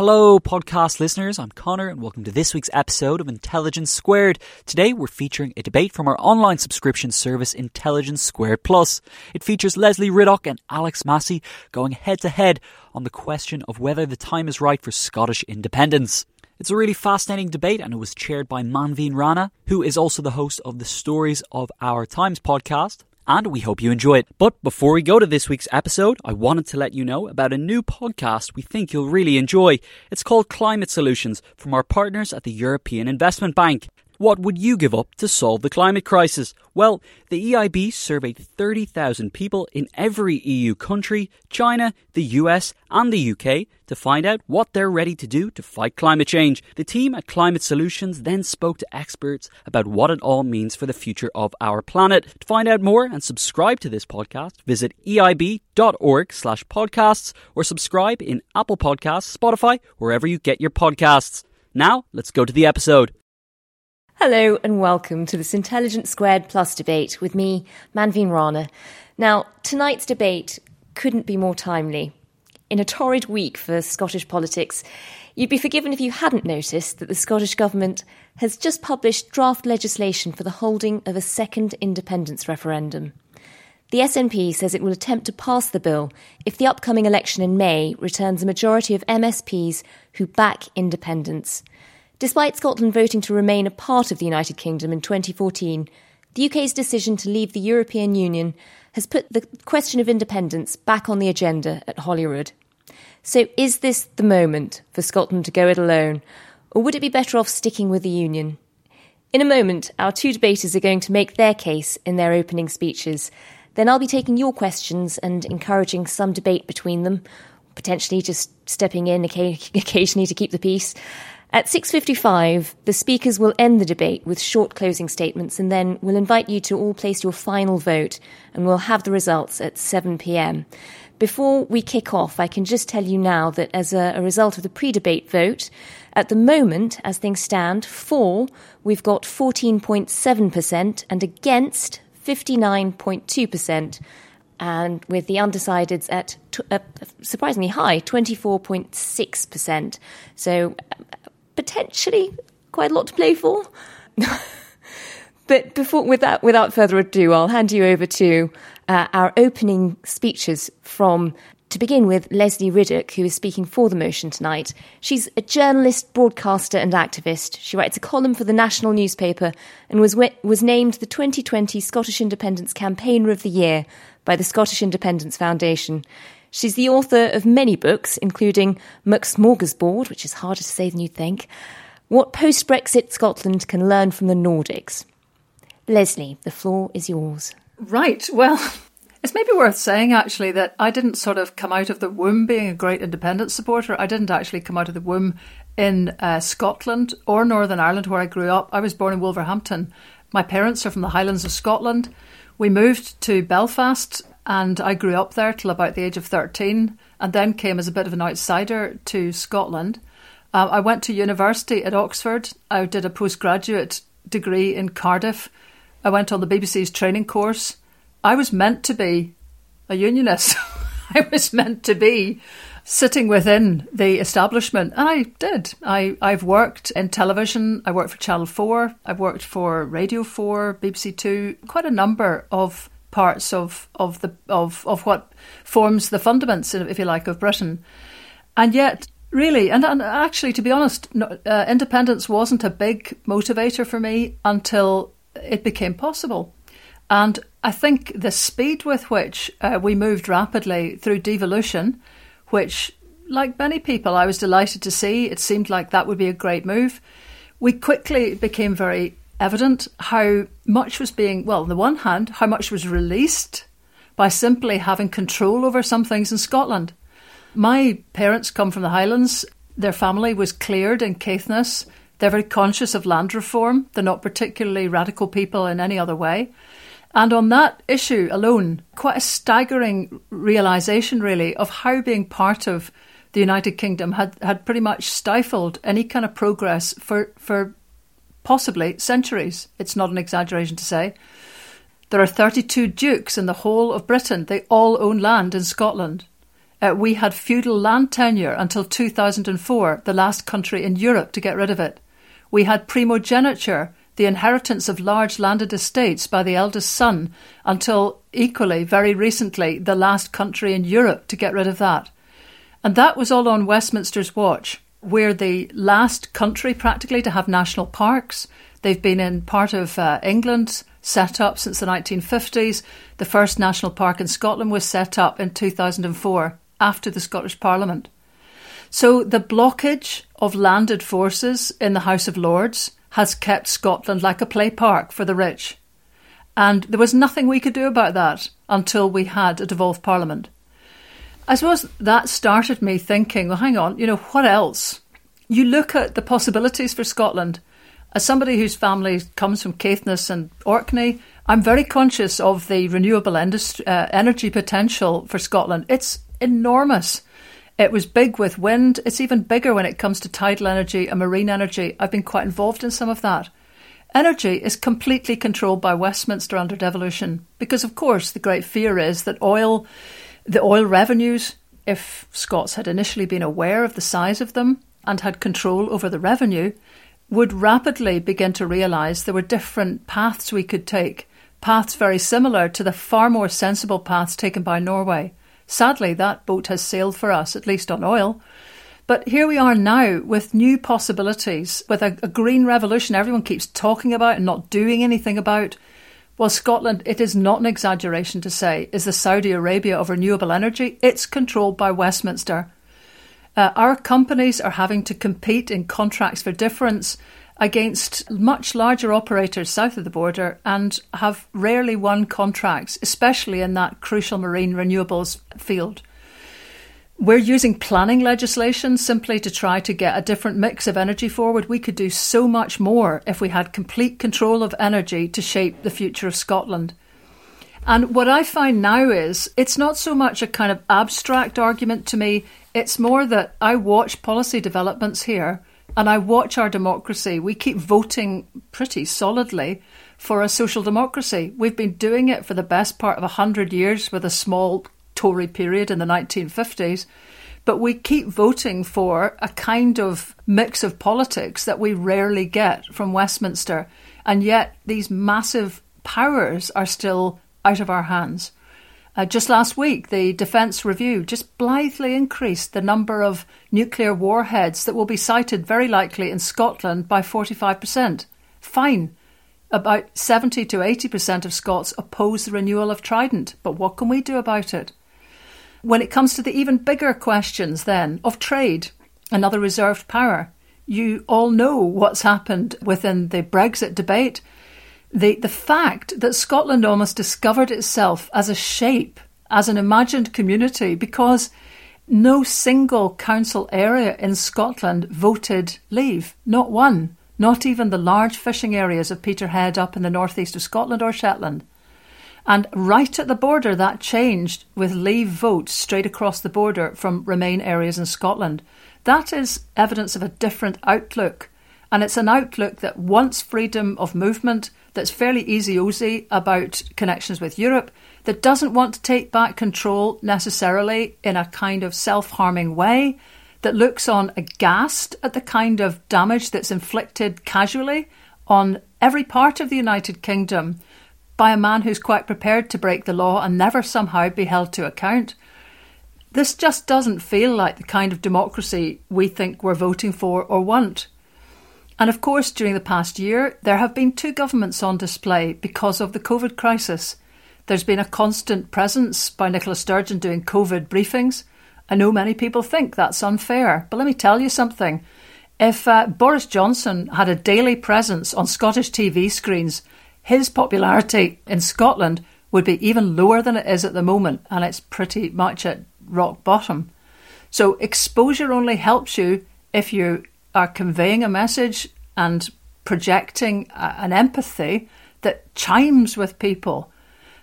Hello, podcast listeners. I'm Connor, and welcome to this week's episode of Intelligence Squared. Today, we're featuring a debate from our online subscription service, Intelligence Squared Plus. It features Lesley Riddoch and Alex Massie going head to head on the question of whether the time is right for Scottish independence. It's a really fascinating debate, and it was chaired by Manveen Rana, who is also the host of the Stories of Our Times podcast and we hope you enjoy it. But before we go to this week's episode, I wanted to let you know about a new podcast we think you'll really enjoy. It's called Climate Solutions from our partners at the European Investment Bank. What would you give up to solve the climate crisis? Well, the EIB surveyed 30,000 people in every EU country, China, the US, and the UK to find out what they're ready to do to fight climate change. The team at Climate Solutions then spoke to experts about what it all means for the future of our planet. To find out more and subscribe to this podcast, visit eib.org slash podcasts or subscribe in Apple Podcasts, Spotify, wherever you get your podcasts. Now, let's go to the episode. Hello and welcome to this Intelligence Squared Plus debate with me, Manveen Rana. Now, tonight's debate couldn't be more timely. In a torrid week for Scottish politics, you'd be forgiven if you hadn't noticed that the Scottish Government has just published draft legislation for the holding of a second independence referendum. The SNP says it will attempt to pass the bill if the upcoming election in May returns a majority of MSPs who back independence. Despite Scotland voting to remain a part of the United Kingdom in 2014, the UK's decision to leave the European Union has put the question of independence back on the agenda at Holyrood. So, is this the moment for Scotland to go it alone, or would it be better off sticking with the Union? In a moment, our two debaters are going to make their case in their opening speeches. Then I'll be taking your questions and encouraging some debate between them, potentially just stepping in occasionally to keep the peace. At 6:55, the speakers will end the debate with short closing statements and then we'll invite you to all place your final vote and we'll have the results at 7 p.m. Before we kick off, I can just tell you now that as a, a result of the pre-debate vote, at the moment, as things stand, for we've got 14.7% and against 59.2% and with the undecideds at t- uh, surprisingly high 24.6%. So potentially quite a lot to play for. but before, without, without further ado, I'll hand you over to uh, our opening speeches from, to begin with, Lesley Riddoch, who is speaking for the motion tonight. She's a journalist, broadcaster, and activist. She writes a column for the national newspaper and was, was named the 2020 Scottish Independence Campaigner of the Year by the Scottish Independence Foundation. She's the author of many books, including McSmorgasbord, which is harder to say than you'd think, What Post Brexit Scotland Can Learn from the Nordics. Lesley, the floor is yours. Right. Well, it's maybe worth saying actually that I didn't sort of come out of the womb being a great independence supporter. I didn't actually come out of the womb in uh, Scotland or Northern Ireland where I grew up. I was born in Wolverhampton. My parents are from the Highlands of Scotland. We moved to Belfast and I grew up there till about the age of 13 and then came as a bit of an outsider to Scotland. Uh, I went to university at Oxford. I did a postgraduate degree in Cardiff. I went on the BBC's training course. I was meant to be a unionist. I was meant to be sitting within the establishment, and I did. I, I've worked in television, I worked for Channel 4, I've worked for Radio 4, BBC 2, quite a number of parts of of the of of what forms the fundaments, if you like, of Britain. And yet, Really, and, and actually, to be honest, no, uh, independence wasn't a big motivator for me until it became possible. And I think the speed with which uh, we moved rapidly through devolution, which, like many people, I was delighted to see, it seemed like that would be a great move. We quickly became very evident how much was being, well, on the one hand, how much was released by simply having control over some things in Scotland. My parents come from the Highlands. Their family was cleared in Caithness. They're very conscious of land reform. They're not particularly radical people in any other way. And on that issue alone, quite a staggering realization, really, of how being part of the United Kingdom had, had pretty much stifled any kind of progress for, for possibly centuries. It's not an exaggeration to say. There are 32 dukes in the whole of Britain. They all own land in Scotland. Uh, we had feudal land tenure until 2004, the last country in Europe to get rid of it. We had primogeniture, the inheritance of large landed estates by the eldest son, until equally, very recently, the last country in Europe to get rid of that. And that was all on Westminster's watch. We're the last country practically to have national parks. They've been in part of uh, England, set up since the 1950s. The first national park in Scotland was set up in 2004 after the Scottish Parliament. So the blockage of landed forces in the House of Lords has kept Scotland like a play park for the rich. And there was nothing we could do about that until we had a devolved Parliament. I suppose that started me thinking, well, hang on, you know, what else? You look at the possibilities for Scotland. As somebody whose family comes from Caithness and Orkney, I'm very conscious of the renewable industry, uh, energy potential for Scotland. It's enormous. It was big with wind. It's even bigger when it comes to tidal energy and marine energy. I've been quite involved in some of that. Energy is completely controlled by Westminster under devolution because, of course, the great fear is that oil, the oil revenues, if Scots had initially been aware of the size of them and had control over the revenue, would rapidly begin to realise there were different paths we could take, paths very similar to the far more sensible paths taken by Norway. Sadly, that boat has sailed for us, at least on oil. But here we are now with new possibilities, with a, a, green revolution everyone keeps talking about and not doing anything about. Well, Scotland, it is not an exaggeration to say, is the Saudi Arabia of renewable energy. It's controlled by Westminster. Uh, our companies are having to compete in contracts for difference against much larger operators south of the border and have rarely won contracts, especially in that crucial marine renewables field. We're using planning legislation simply to try to get a different mix of energy forward. We could do so much more if we had complete control of energy to shape the future of Scotland. And what I find now is it's not so much a kind of abstract argument to me, it's more that I watch policy developments here and I watch our democracy. We keep voting pretty solidly for a social democracy. We've been doing it for the best part of 100 years with a small Tory period in the 1950s. But we keep voting for a kind of mix of politics that we rarely get from Westminster. And yet these massive powers are still out of our hands. Uh, just last week, the Defence Review just blithely increased the number of nuclear warheads that will be sited very likely in Scotland by 45%. Fine. About 70 to 80% of Scots oppose the renewal of Trident, but what can we do about it? When it comes to the even bigger questions, then, of trade, another reserved power, you all know what's happened within the Brexit debate the, the fact that Scotland almost discovered itself as a shape, as an imagined community, because no single council area in Scotland voted leave. Not one. Not even the large fishing areas of Peterhead up in the northeast of Scotland or Shetland. And right at the border, that changed with leave votes straight across the border from Remain areas in Scotland. That is evidence of a different outlook. And it's an outlook that wants freedom of movement, that's fairly easy ozy about connections with Europe, that doesn't want to take back control necessarily in a kind of self harming way, that looks on aghast at the kind of damage that's inflicted casually on every part of the United Kingdom by a man who's quite prepared to break the law and never somehow be held to account. this just doesn't feel like the kind of democracy we think we're voting for or want. And of course, during the past year, there have been two governments on display because of the COVID crisis. There's been a constant presence by Nicola Sturgeon doing COVID briefings. I know many people think that's unfair, but let me tell you something. If uh, Boris Johnson had a daily presence on Scottish TV screens, his popularity in Scotland would be even lower than it is at the moment, and it's pretty much at rock bottom. So, exposure only helps you if you are conveying a message and projecting an empathy that chimes with people.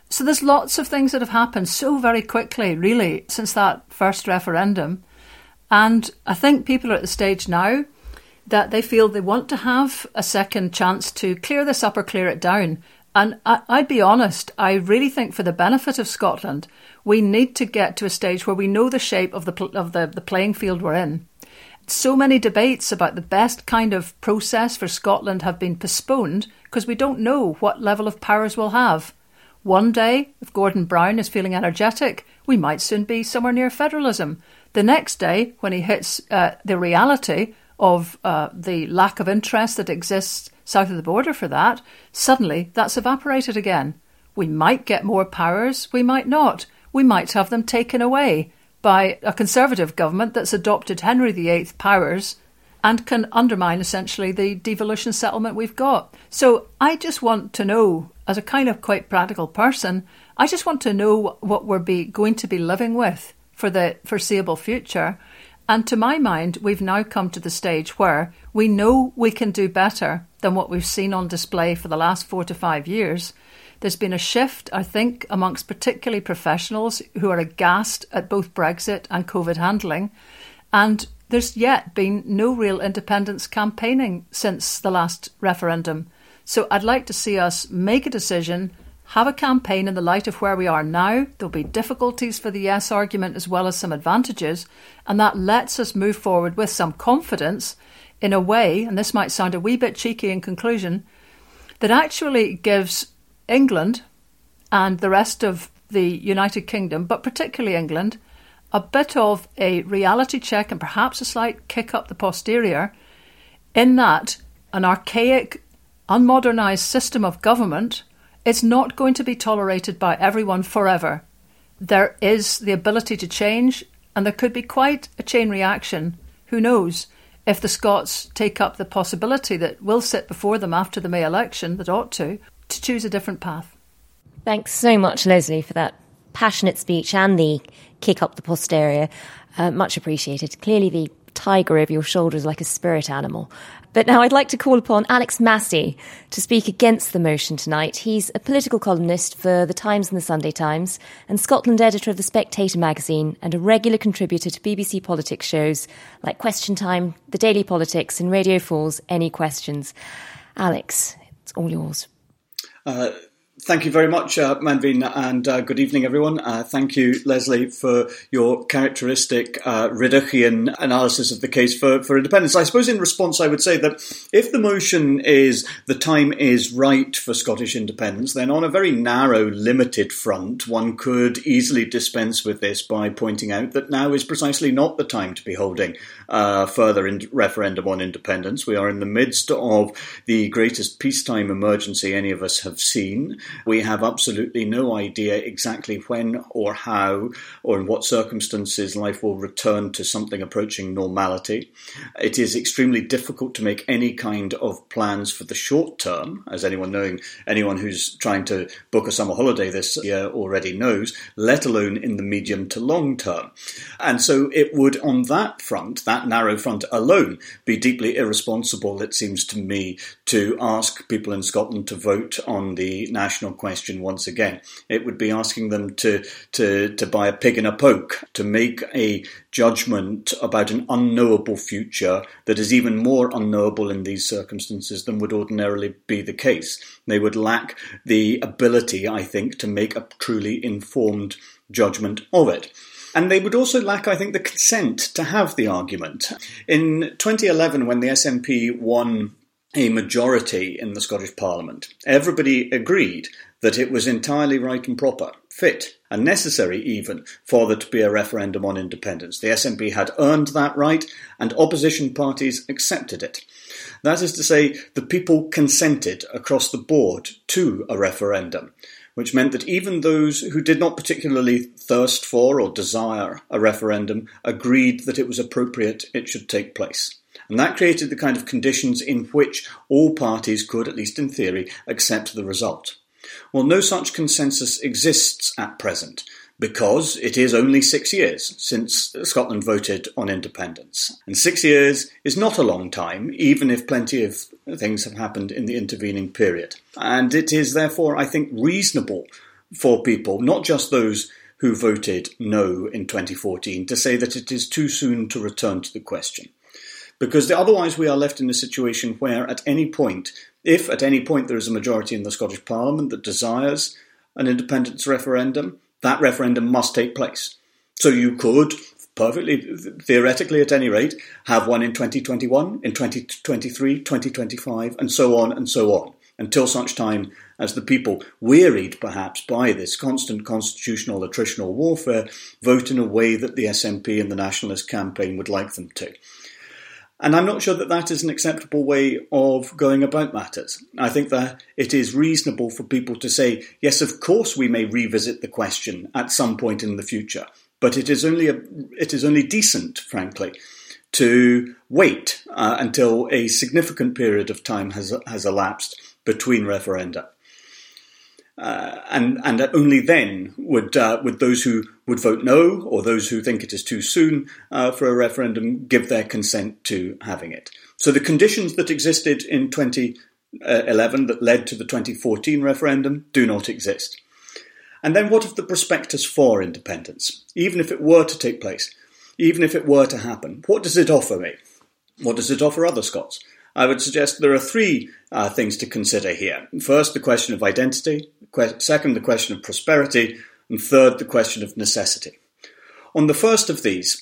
So there's lots of things that have happened so very quickly, really, since that first referendum. And I think people are at the stage now that they feel they want to have a second chance to clear this up or clear it down. And I, would be honest, I really think for the benefit of Scotland, we need to get to a stage where we know the shape of the of the, the playing field we're in so many debates about the best kind of process for Scotland have been postponed because we don't know what level of powers we'll have. One day, if Gordon Brown is feeling energetic, we might soon be somewhere near federalism. The next day, when he hits uh, the reality of uh, the lack of interest that exists south of the border for that, suddenly that's evaporated again. We might get more powers, we might not. We might have them taken away by a Conservative government that's adopted Henry VIII powers and can undermine essentially the devolution settlement we've got. So I just want to know, as a kind of quite practical person, I just want to know what we're be, going to be living with for the foreseeable future. And to my mind, we've now come to the stage where we know we can do better than what we've seen on display for the last four to five years. There's been a shift, I think, amongst particularly professionals who are aghast at both Brexit and COVID handling. And there's yet been no real independence campaigning since the last referendum. So I'd like to see us make a decision, have a campaign in the light of where we are now. There'll be difficulties for the yes argument as well as some advantages. And that lets us move forward with some confidence in a way, and this might sound a wee bit cheeky in conclusion, that actually gives England and the rest of the United Kingdom, but particularly England, a bit of a reality check and perhaps a slight kick up the posterior, in that an archaic, unmodernised system of government is not going to be tolerated by everyone forever. There is the ability to change, and there could be quite a chain reaction. Who knows? If the Scots take up the possibility that will sit before them after the May election, that ought to, to choose a different path. Thanks so much, Lesley, for that passionate speech and the kick up the posterior. Uh, much appreciated. Clearly, the tiger over your shoulder is like a spirit animal. But now I'd like to call upon Alex Massie to speak against the motion tonight. He's a political columnist for The Times and The Sunday Times, and Scotland editor of The Spectator magazine, and a regular contributor to BBC politics shows like Question Time, The Daily Politics, and Radio 4's Any Questions. Alex, it's all yours. Uh, thank you very much, uh, Manveen, and uh, good evening, everyone. Uh, thank you, Lesley, for your characteristic uh, analysis of the case for, for independence. I suppose in response, I would say that if the motion is the time is right for Scottish independence, then on a very narrow, limited front, one could easily dispense with this by pointing out that now is precisely not the time to be holding uh, further in- referendum on independence. We are in the midst of the greatest peacetime emergency any of us have seen. We have absolutely no idea exactly when or how or in what circumstances life will return to something approaching normality. It is extremely difficult to make any kind of plans for the short term, as anyone knowing anyone who's trying to book a summer holiday this year already knows, let alone in the medium to long term. And so it would, on that front, that narrow front alone, be deeply irresponsible, it seems to me, to ask people in Scotland to vote on the national question once again. It would be asking them to, to, to buy a pig in a poke, to make a judgment about an unknowable future that is even more unknowable in these circumstances than would ordinarily be the case. They would lack the ability, I think, to make a truly informed judgment of it. And they would also lack, I think, the consent to have the argument. In 2011, when the SNP won a majority in the Scottish Parliament. Everybody agreed that it was entirely right and proper fit and necessary even for there to be a referendum on independence. The SNP had earned that right and opposition parties accepted it. That is to say, the people consented across the board to a referendum, which meant that even those who did not particularly thirst for or desire a referendum agreed that it was appropriate it should take place. And that created the kind of conditions in which all parties could, at least in theory, accept the result. Well, no such consensus exists at present because it is only six years since Scotland voted on independence. And six years is not a long time, even if plenty of things have happened in the intervening period. And it is therefore, I think, reasonable for people, not just those who voted no in 2014, to say that it is too soon to return to the question. Because otherwise, we are left in a situation where, at any point, if at any point there is a majority in the Scottish Parliament that desires an independence referendum, that referendum must take place. So you could, perfectly theoretically at any rate, have one in 2021, in 2023, 2025, and so on and so on, until such time as the people, wearied perhaps by this constant constitutional attritional warfare, vote in a way that the SNP and the Nationalist campaign would like them to. And I'm not sure that that is an acceptable way of going about matters. I think that it is reasonable for people to say, yes, of course we may revisit the question at some point in the future, but it is only a, it is only decent, frankly, to wait uh, until a significant period of time has has elapsed between referenda. Uh, and and only then would uh, would those who would vote no or those who think it is too soon uh, for a referendum give their consent to having it. So the conditions that existed in 2011 that led to the 2014 referendum do not exist. And then what of the prospectus for independence? Even if it were to take place, even if it were to happen, what does it offer me? What does it offer other Scots? I would suggest there are three uh, things to consider here. First, the question of identity. Second, the question of prosperity. And third, the question of necessity. On the first of these,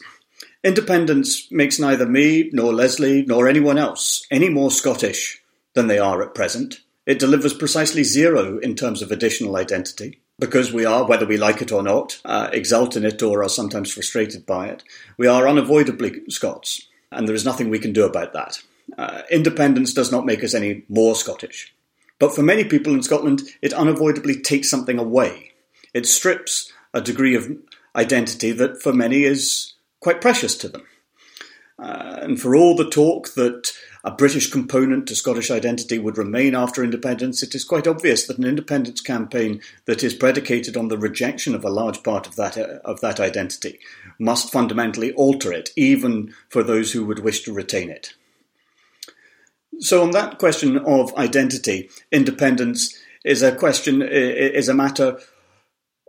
independence makes neither me, nor Lesley, nor anyone else any more Scottish than they are at present. It delivers precisely zero in terms of additional identity because we are, whether we like it or not, uh, exult in it or are sometimes frustrated by it. We are unavoidably Scots, and there is nothing we can do about that. Uh, independence does not make us any more Scottish. But for many people in Scotland, it unavoidably takes something away. It strips a degree of identity that for many is quite precious to them. Uh, and for all the talk that a British component to Scottish identity would remain after independence, it is quite obvious that an independence campaign that is predicated on the rejection of a large part of that, uh, of that identity must fundamentally alter it, even for those who would wish to retain it. So, on that question of identity, independence is a question, is a matter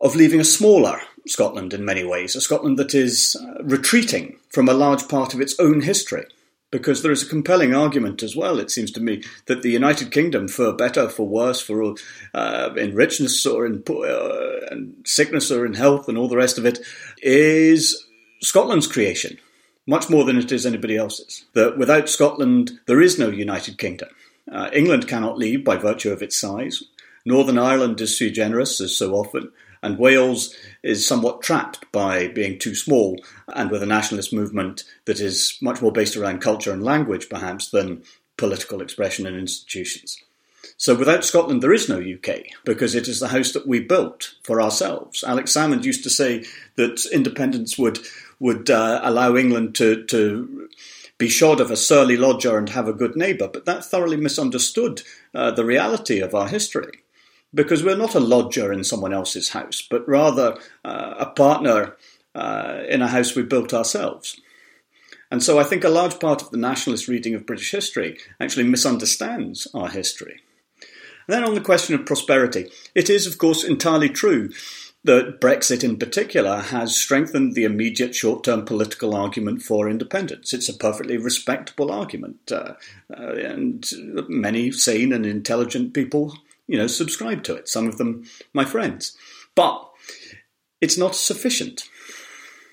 of leaving a smaller Scotland in many ways, a Scotland that is uh, retreating from a large part of its own history. Because there is a compelling argument as well, it seems to me, that the United Kingdom, for better, for worse, for uh, in richness or in, uh, sickness or in health and all the rest of it, is Scotland's creation much more than it is anybody else's. That without Scotland, there is no United Kingdom. Uh, England cannot leave by virtue of its size. Northern Ireland is too generous, as so often, and Wales is somewhat trapped by being too small and with a nationalist movement that is much more based around culture and language, perhaps, than political expression and institutions. So without Scotland, there is no UK because it is the house that we built for ourselves. Alex Salmond used to say that independence would would uh, allow England to, to be shod of a surly lodger and have a good neighbour, but that thoroughly misunderstood uh, the reality of our history. Because we're not a lodger in someone else's house, but rather uh, a partner uh, in a house we built ourselves. And so I think a large part of the nationalist reading of British history actually misunderstands our history. And then on the question of prosperity, it is, of course, entirely true that Brexit in particular has strengthened the immediate short term political argument for independence. It's a perfectly respectable argument, uh, uh, and many sane and intelligent people, you know, subscribe to it, some of them my friends. But it's not sufficient.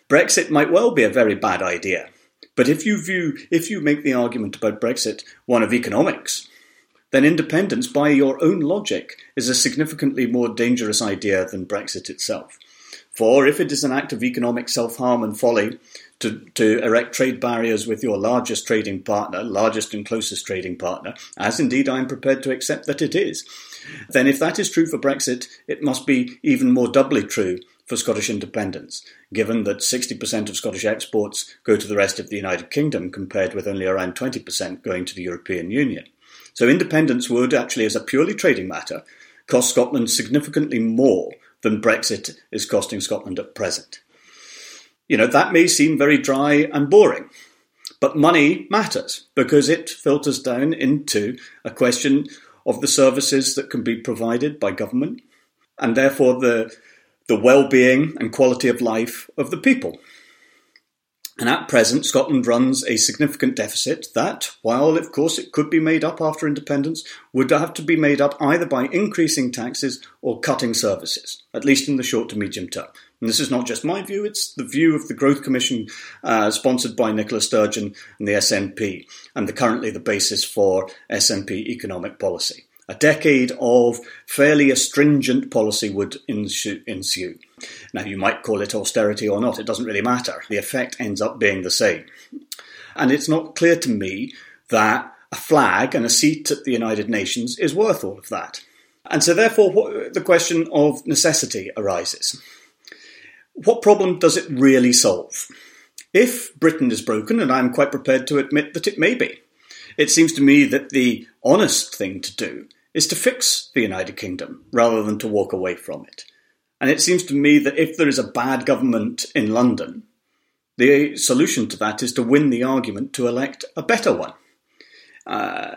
Brexit might well be a very bad idea, but if you view, if you make the argument about Brexit one of economics, then independence, by your own logic, is a significantly more dangerous idea than Brexit itself. For if it is an act of economic self harm and folly to, to erect trade barriers with your largest trading partner, largest and closest trading partner, as indeed I am prepared to accept that it is, then if that is true for Brexit, it must be even more doubly true for Scottish independence, given that 60% of Scottish exports go to the rest of the United Kingdom compared with only around 20% going to the European Union. So independence would actually, as a purely trading matter, cost Scotland significantly more than Brexit is costing Scotland at present. You know, that may seem very dry and boring, but money matters because it filters down into a question of the services that can be provided by government and therefore the, the well-being and quality of life of the people. And at present, Scotland runs a significant deficit that, while of course it could be made up after independence, would have to be made up either by increasing taxes or cutting services, at least in the short to medium term. And this is not just my view, it's the view of the Growth Commission uh, sponsored by Nicola Sturgeon and the SNP, and the, currently the basis for SNP economic policy. A decade of fairly astringent policy would ensue. Now, you might call it austerity or not, it doesn't really matter. The effect ends up being the same. And it's not clear to me that a flag and a seat at the United Nations is worth all of that. And so, therefore, the question of necessity arises. What problem does it really solve? If Britain is broken, and I'm quite prepared to admit that it may be, it seems to me that the honest thing to do is to fix the United Kingdom rather than to walk away from it. And it seems to me that if there is a bad government in London, the solution to that is to win the argument to elect a better one. Uh,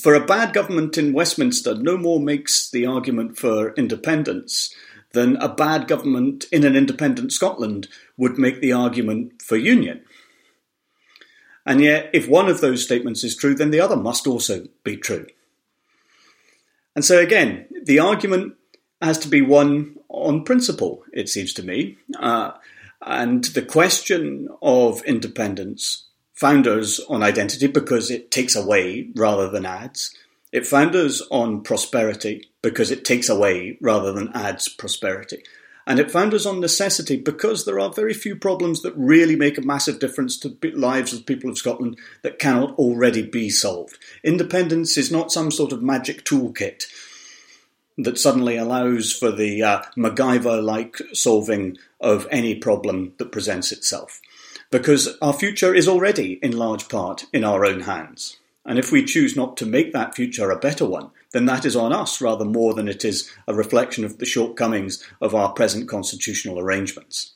for a bad government in Westminster no more makes the argument for independence than a bad government in an independent Scotland would make the argument for union. And yet, if one of those statements is true, then the other must also be true. And so, again, the argument has to be one on principle, it seems to me. Uh, and the question of independence founders on identity because it takes away rather than adds. It founders on prosperity because it takes away rather than adds prosperity. And it founders on necessity because there are very few problems that really make a massive difference to the lives of people of Scotland that cannot already be solved. Independence is not some sort of magic toolkit that suddenly allows for the uh, MacGyver like solving of any problem that presents itself. Because our future is already, in large part, in our own hands. And if we choose not to make that future a better one, then that is on us rather more than it is a reflection of the shortcomings of our present constitutional arrangements.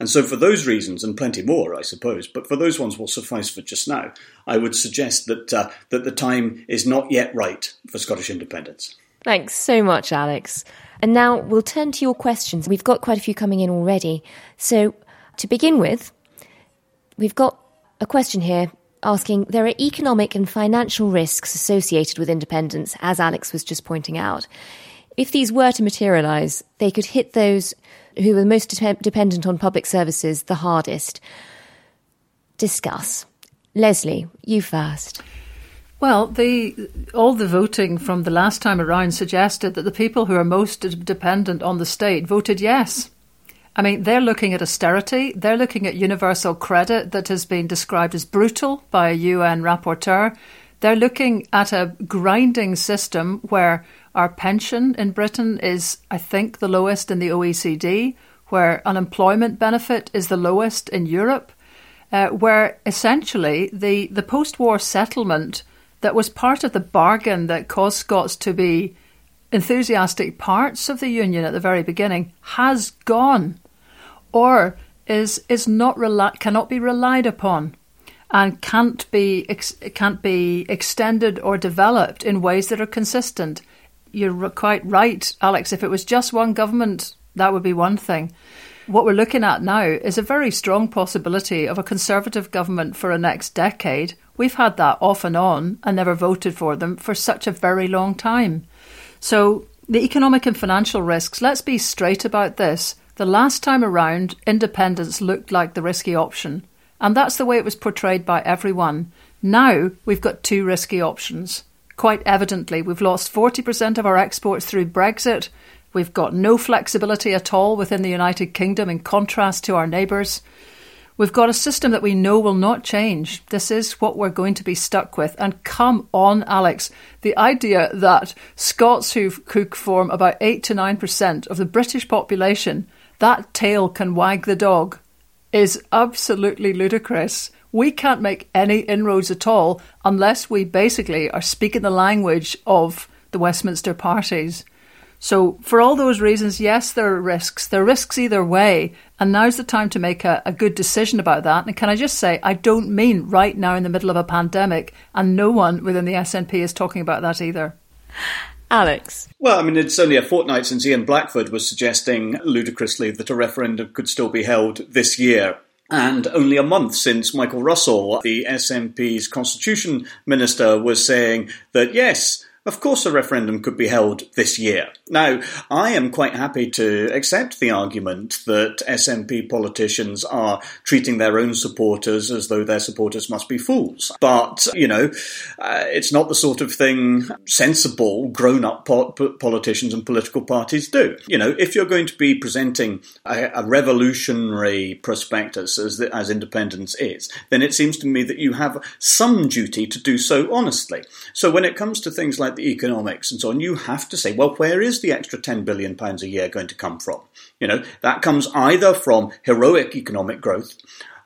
And so, for those reasons, and plenty more, I suppose, but for those ones will suffice for just now, I would suggest that, uh, that the time is not yet right for Scottish independence. Thanks so much, Alex. And now we'll turn to your questions. We've got quite a few coming in already. So, to begin with, we've got a question here asking there are economic and financial risks associated with independence, as Alex was just pointing out. If these were to materialise, they could hit those who are most de- dependent on public services the hardest. Discuss. Lesley, you first. Well, the all the voting from the last time around suggested that the people who are most dependent on the state voted yes. I mean, they're looking at austerity. They're looking at universal credit that has been described as brutal by a UN rapporteur. They're looking at a grinding system where our pension in Britain is, I think, the lowest in the OECD, where unemployment benefit is the lowest in Europe, uh, where essentially the, the post war settlement that was part of the bargain that caused Scots to be enthusiastic parts of the Union at the very beginning has gone or is is not reli- cannot be relied upon and can't be ex- can't be extended or developed in ways that are consistent. You're quite right, Alex. If it was just one government, that would be one thing. What we're looking at now is a very strong possibility of a Conservative government for a next decade. We've had that off and on and never voted for them for such a very long time. So, the economic and financial risks, let's be straight about this. The last time around, independence looked like the risky option, and that's the way it was portrayed by everyone. Now we've got two risky options quite evidently. We've lost 40% of our exports through Brexit. We've got no flexibility at all within the United Kingdom in contrast to our neighbours. We've got a system that we know will not change. This is what we're going to be stuck with. And come on, Alex, the idea that Scots who, who form about 8 to 9% of the British population, that tail can wag the dog, is absolutely ludicrous. We can't make any inroads at all unless we basically are speaking the language of the Westminster parties. So, for all those reasons, yes, there are risks. There are risks either way, and now's the time to make a, a, good decision about that. And can I just say, I don't mean right now in the middle of a pandemic, and no one within the SNP is talking about that either. Alex. Well, I mean, it's only a fortnight since Ian Blackford was suggesting ludicrously that a referendum could still be held this year. And only a month since Michael Russell, the SNP's constitution minister, was saying that yes, of course, a referendum could be held this year. Now, I am quite happy to accept the argument that SNP politicians are treating their own supporters as though their supporters must be fools. But, you know, uh, it's not the sort of thing sensible, grown up po- politicians and political parties do. You know, if you're going to be presenting a, a revolutionary prospectus as, the, as independence is, then it seems to me that you have some duty to do so honestly. So when it comes to things like the economics and so on, you have to say, well, where is the extra £10 billion a year going to come from? You know, that comes either from heroic economic growth,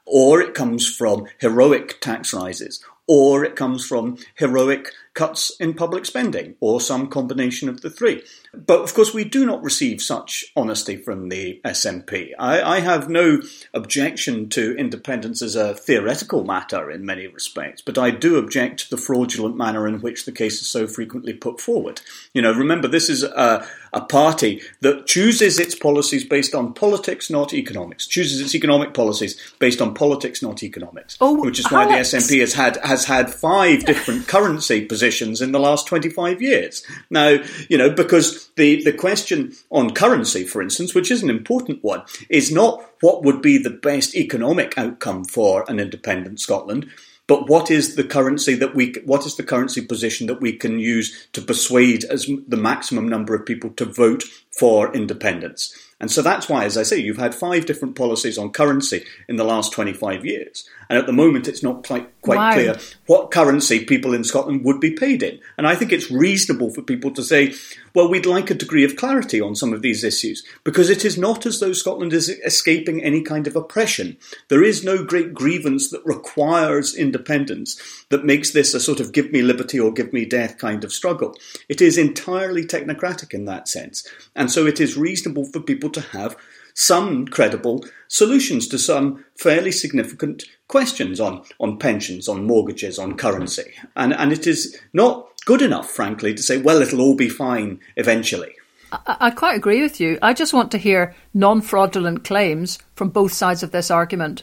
or it comes from heroic tax rises, or it comes from heroic cuts in public spending, or some combination of the three. But of course, we do not receive such honesty from the SNP. I, I, have no objection to independence as a theoretical matter in many respects, but I do object to the fraudulent manner in which the case is so frequently put forward. You know, remember, this is a, a party that chooses its policies based on politics, not economics, chooses its economic policies based on politics, not economics, oh, which is why Alex. the SNP has had, has had five different currency positions positions in the last 25 years. Now, you know, because the, the question on currency, for instance, which is an important one, is not what would be the best economic outcome for an independent Scotland, but what is the currency that we what is the currency position that we can use to persuade as the maximum number of people to vote for independence? And so that's why as i say you've had five different policies on currency in the last 25 years. And at the moment, it's not quite, quite wow. clear what currency people in Scotland would be paid in. And I think it's reasonable for people to say, well, we'd like a degree of clarity on some of these issues, because it is not as though Scotland is escaping any kind of oppression. There is no great grievance that requires independence that makes this a sort of give me liberty or give me death kind of struggle. It is entirely technocratic in that sense. And so it is reasonable for people to have some credible solutions to some fairly significant questions on, on pensions, on mortgages, on currency. And, and it is not good enough, frankly, to say, well, it'll all be fine eventually. I, I quite agree with you. I just want to hear non fraudulent claims from both sides of this argument.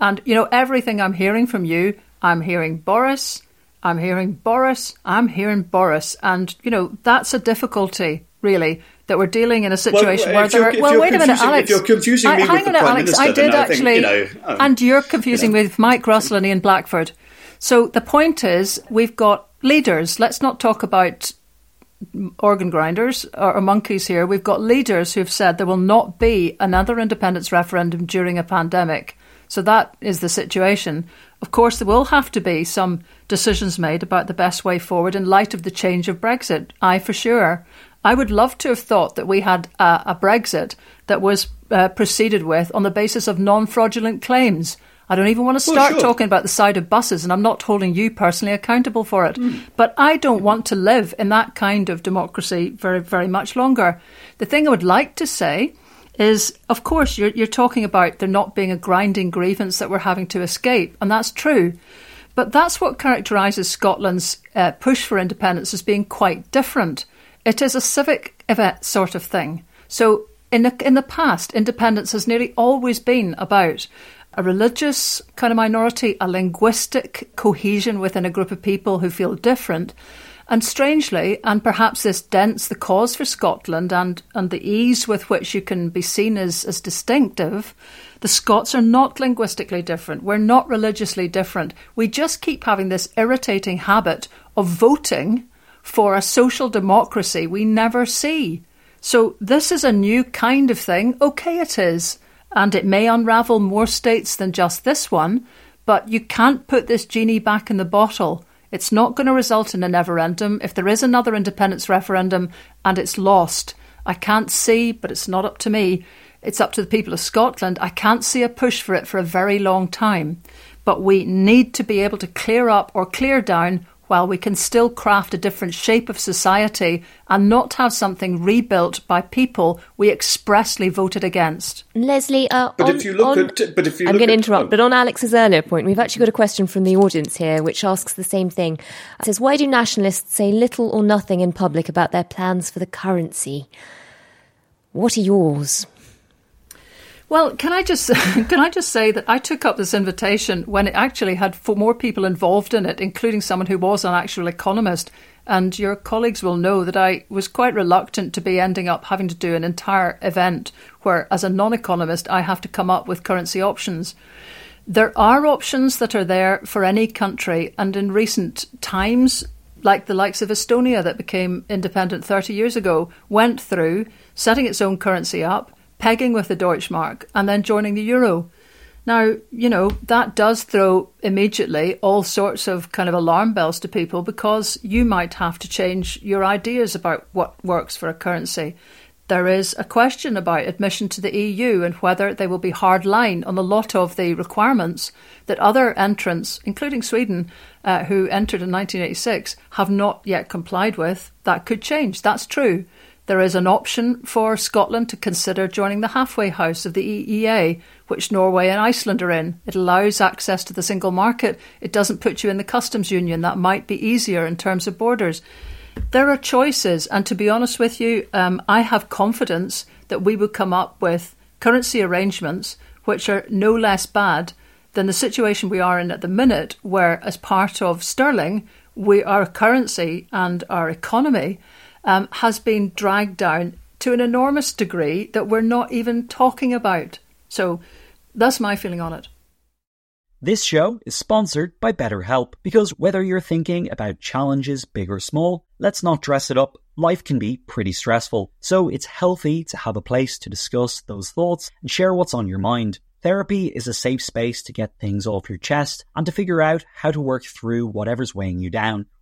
And, you know, everything I'm hearing from you, I'm hearing Boris, I'm hearing Boris, I'm hearing Boris. And, you know, that's a difficulty, really, that we're dealing in a situation well, where there are. Well, wait a minute, Alex. If you're confusing me I, with the Prime Alex, Minister, I did I actually. Think, you know, um, and you're confusing you know. with Mike Russell and Ian Blackford. So the point is, we've got leaders. Let's not talk about organ grinders or, or monkeys here. We've got leaders who've said there will not be another independence referendum during a pandemic. So that is the situation. Of course, there will have to be some decisions made about the best way forward in light of the change of Brexit. I for sure. I would love to have thought that we had a, a Brexit that was uh, proceeded with on the basis of non fraudulent claims. I don't even want to start well, sure. talking about the side of buses, and I'm not holding you personally accountable for it. Mm. But I don't want to live in that kind of democracy very, very much longer. The thing I would like to say is, of course, you're, you're talking about there not being a grinding grievance that we're having to escape, and that's true. But that's what characterises Scotland's uh, push for independence as being quite different. It is a civic event sort of thing. So in the, in the past, independence has nearly always been about a religious kind of minority, a linguistic cohesion within a group of people who feel different. And strangely, and perhaps this dents the cause for Scotland and, and the ease with which you can be seen as, as distinctive, the Scots are not linguistically different. We're not religiously different. We just keep having this irritating habit of voting for a social democracy we never see. So this is a new kind of thing. Okay, it is. And it may unravel more states than just this one, but you can't put this genie back in the bottle. It's not going to result in a referendum. If there is another independence referendum and it's lost, I can't see, but it's not up to me. It's up to the people of Scotland. I can't see a push for it for a very long time. But we need to be able to clear up or clear down while we can still craft a different shape of society and not have something rebuilt by people we expressly voted against. Lesley, uh, But on, if you look on- at- but if you I'm going to interrupt, oh. but on Alex's earlier point, we've actually got a question from the audience here, which asks the same thing. It says, "Why do nationalists say little or nothing in public about their plans for the currency? What are yours?" Well, can I just can I just say that I took up this invitation when it actually had four more people involved in it, including someone who was an actual economist. And your colleagues will know that I was quite reluctant to be ending up having to do an entire event where, as a non-economist, I have to come up with currency options. There are options that are there for any country, and in recent times, like the likes of Estonia that became independent 30 years ago, went through setting its own currency up, pegging with the Deutschmark, and then joining the euro. Now, you know, that does throw immediately all sorts of kind of alarm bells to people because you might have to change your ideas about what works for a currency. There is a question about admission to the EU and whether they will be hard line on a lot of the requirements that other entrants, including Sweden, uh, who entered in 1986, have not yet complied with. That could change. That's true. There is an option for Scotland to consider joining the halfway house of the EEA, which Norway and Iceland are in. It allows access to the single market. It doesn't put you in the customs union. That might be easier in terms of borders. There are choices, and to be honest with you, um, I have confidence that we will come up with currency arrangements which are no less bad than the situation we are in at the minute, where, as part of sterling, we our currency and our economy um, has been dragged down to an enormous degree that we're not even talking about. So that's my feeling on it. This show is sponsored by BetterHelp because whether you're thinking about challenges big or small, let's not dress it up. Life can be pretty stressful, so it's healthy to have a place to discuss those thoughts and share what's on your mind. Therapy is a safe space to get things off your chest and to figure out how to work through whatever's weighing you down.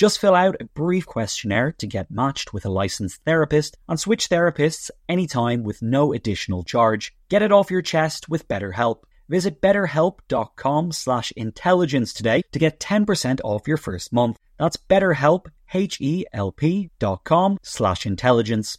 Just fill out a brief questionnaire to get matched with a licensed therapist and switch therapists anytime with no additional charge. Get it off your chest with BetterHelp. Visit betterhelp.com slash intelligence today to get 10% off your first month. That's betterhelp, H-E-L-P dot com slash intelligence.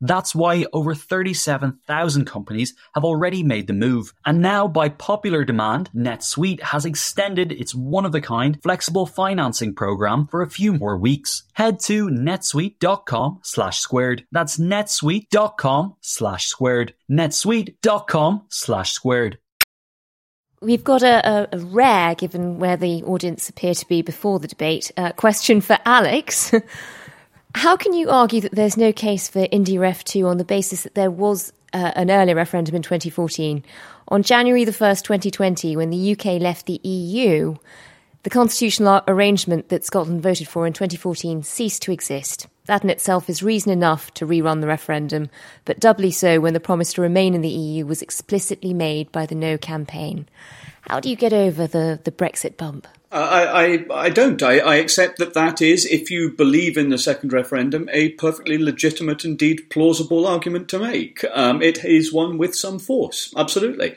That's why over 37,000 companies have already made the move. And now, by popular demand, NetSuite has extended its one of a kind flexible financing program for a few more weeks. Head to netsuite.com slash squared. That's netsuite.com slash squared. netsuite.com slash squared. We've got a, a, rare, given where the audience appear to be before the debate, uh, question for Alex. How can you argue that there's no case for IndyRef 2 on the basis that there was uh, an earlier referendum in 2014? On January the 1st, 2020, when the UK left the EU, the constitutional arrangement that Scotland voted for in 2014 ceased to exist. That in itself is reason enough to rerun the referendum, but doubly so when the promise to remain in the EU was explicitly made by the No campaign. How do you get over the, the Brexit bump? I, I, I don't. I, I accept that that is, if you believe in the second referendum, a perfectly legitimate, indeed plausible argument to make. Um, it is one with some force, absolutely.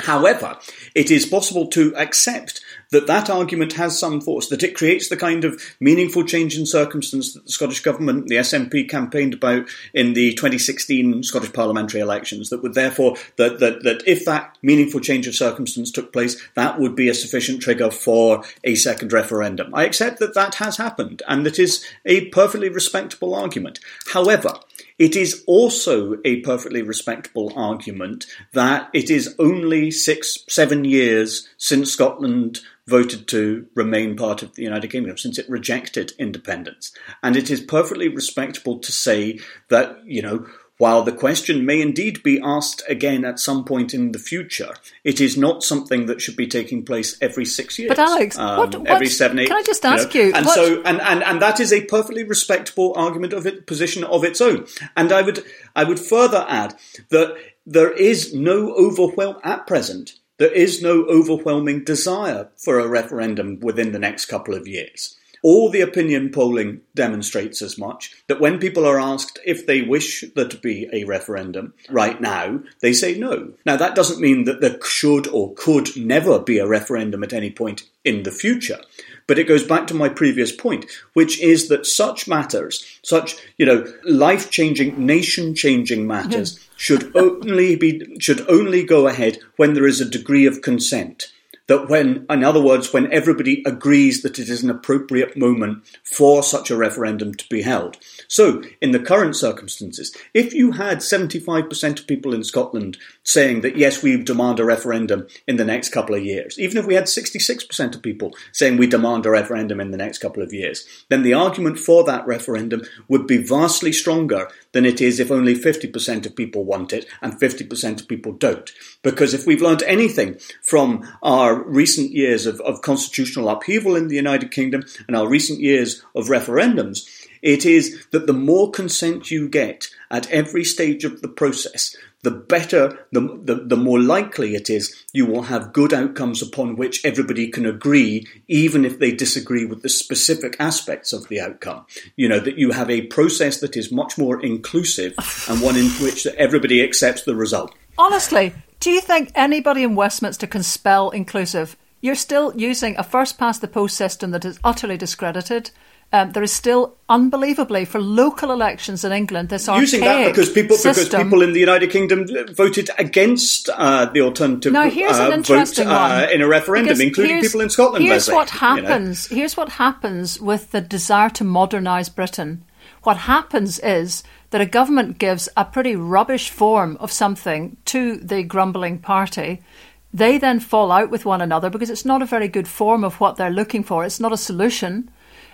However, it is possible to accept that that argument has some force, that it creates the kind of meaningful change in circumstance that the Scottish Government, the SNP, campaigned about in the 2016 Scottish parliamentary elections, that would therefore, that, that, that if that meaningful change of circumstance took place, that would be a sufficient trigger for a second referendum. I accept that that has happened, and that is a perfectly respectable argument. However, it is also a perfectly respectable argument that it is only six, seven years since Scotland voted to remain part of the United Kingdom, since it rejected independence. And it is perfectly respectable to say that, you know, while the question may indeed be asked again at some point in the future, it is not something that should be taking place every six years. But Alex, um, what, every seven, eight. Can I just ask you? Know, you and what, so, and, and and that is a perfectly respectable argument of it, position of its own. And I would I would further add that there is no overwhelm at present. There is no overwhelming desire for a referendum within the next couple of years. All the opinion polling demonstrates as much that when people are asked if they wish there to be a referendum right now, they say no. Now, that doesn't mean that there should or could never be a referendum at any point in the future. But it goes back to my previous point, which is that such matters, such, you know, life changing, nation changing matters, should only be should only go ahead when there is a degree of consent that when, in other words, when everybody agrees that it is an appropriate moment for such a referendum to be held. So, in the current circumstances, if you had 75% of people in Scotland saying that yes, we demand a referendum in the next couple of years, even if we had 66% of people saying we demand a referendum in the next couple of years, then the argument for that referendum would be vastly stronger than it is if only 50% of people want it and 50% of people don't. Because if we've learned anything from our recent years of, of constitutional upheaval in the United Kingdom and our recent years of referendums, it is that the more consent you get at every stage of the process, the better, the, the, the, more likely it is you will have good outcomes upon which everybody can agree, even if they disagree with the specific aspects of the outcome. You know, that you have a process that is much more inclusive and one in which everybody accepts the result. Honestly, do you think anybody in Westminster can spell inclusive? You're still using a first past the post system that is utterly discredited. Um, there is still, unbelievably, for local elections in England, this using that because people system. because people in the United Kingdom voted against uh, the alternative now, here's uh, an interesting vote uh, in a referendum, including people in Scotland. Here's what happens. You know. Here's what happens with the desire to modernise Britain. What happens is that a government gives a pretty rubbish form of something to the grumbling party. They then fall out with one another because it's not a very good form of what they're looking for. It's not a solution.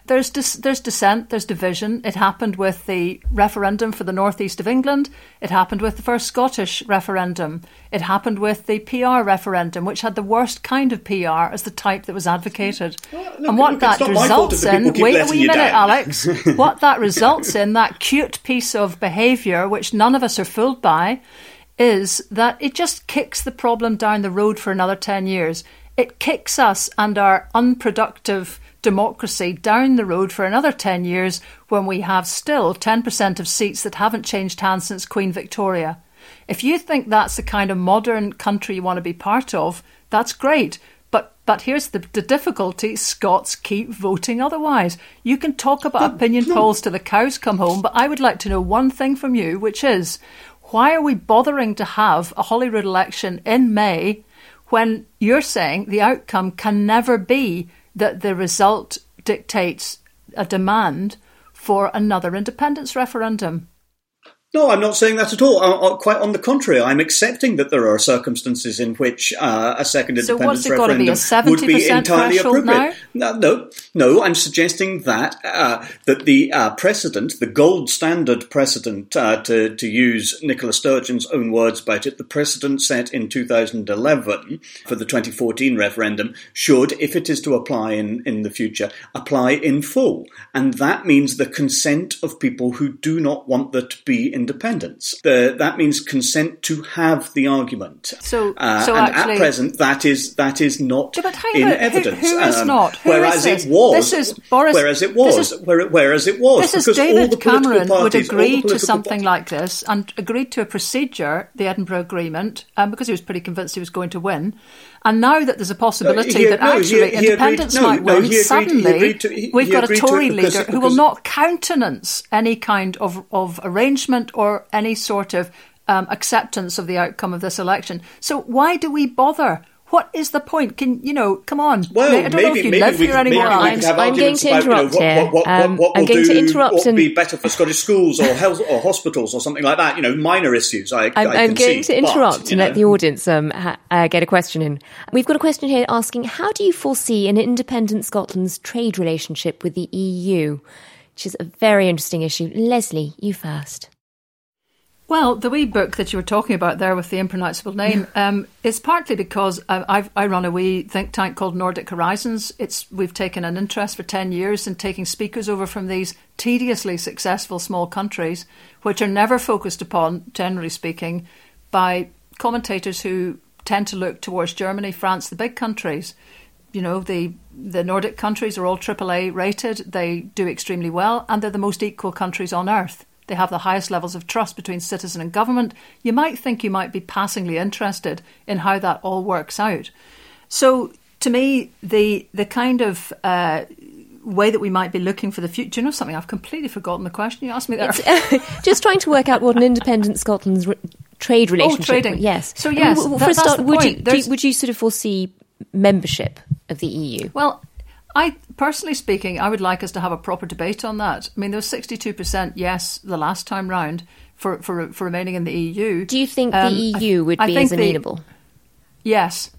There's dis- there's dissent, there's division. It happened with the referendum for the northeast of England. It happened with the first Scottish referendum. It happened with the PR referendum, which had the worst kind of PR as the type that was advocated. Well, look, and what look, that results in, wait a wee minute, down. Alex. what that results in, that cute piece of behaviour, which none of us are fooled by, is that it just kicks the problem down the road for another 10 years. It kicks us and our unproductive democracy down the road for another 10 years when we have still 10% of seats that haven't changed hands since Queen Victoria. If you think that's the kind of modern country you want to be part of, that's great. But but here's the, the difficulty: Scots keep voting otherwise. You can talk about opinion polls till the cows come home, but I would like to know one thing from you, which is why are we bothering to have a Holyrood election in May when you're saying the outcome can never be that the result dictates a demand for another independence referendum. No, I'm not saying that at all. Uh, quite on the contrary, I'm accepting that there are circumstances in which uh, a second so independence referendum be, would be entirely appropriate. Now? No, no, no, I'm suggesting that uh, that the uh, precedent, the gold standard precedent, uh, to to use Nicola Sturgeon's own words about it, the precedent set in 2011 for the 2014 referendum should, if it is to apply in in the future, apply in full, and that means the consent of people who do not want there to be independence. The, that means consent to have the argument. So, uh, so and actually, at present, that is that is not Yeah, in who- evidence. who is Um, not? Who whereas is this? it was. This is Boris- Whereas it this was. is- where- whereas it was. This is because all the David political Cameron would parties, the agree to something parties- like this and agreed to a procedure, the Edinburgh Agreement, um, because he was pretty convinced he was going to win. And now that there's a possibility he- that no, actually he independence no, might no, win, agreed- suddenly to- he- we've he got a to Tory because- leader who will not countenance any kind of, of arrangement or any sort of um, acceptance of the outcome of this election. So why do we bother? What is the point? Can you know? Come on. Well, I don't maybe, know if you maybe live we, here maybe anymore. we Alex. could have I'm going arguments to about, you know, interrupt what, here. what, what, Um, what I'm will going do, to interrupt what would and- be better for Scottish schools or health or hospitals or something like that. You know, minor issues. I, I'm, I I'm going concede, to interrupt but, and know. let the audience um, ha- uh, get a question in. We've got a question here asking How do you foresee an independent Scotland's trade relationship with the EU? Which is a very interesting issue. Lesley, you first. Well, the wee book that you were talking about there with the impronounceable name um, is partly because I've, I run a wee think tank called Nordic Horizons. It's we've taken an interest for ten years in taking speakers over from these tediously successful small countries, which are never focused upon, generally speaking, by commentators who tend to look towards Germany, France, the big countries. You know, the the Nordic countries are all AAA rated. They do extremely well, and they're the most equal countries on earth. They have the highest levels of trust between citizen and government. You might think you might be passingly interested in how that all works out. So, to me, the the kind of uh, way that we might be looking for the future. You know something? I've completely forgotten the question you asked me there. Just trying to work out what an independent Scotland's re- trade relationship. Oh, trading. Yes. So, I mean, yes, w- w- that- for a start, would you There's- would you sort of foresee membership of the EU? Well, I personally speaking, I would like us to have a proper debate on that. I mean, there was sixty-two percent yes the last time round for, for for remaining in the EU. Do you think Um, the EU would I be as the- amenable? Yes,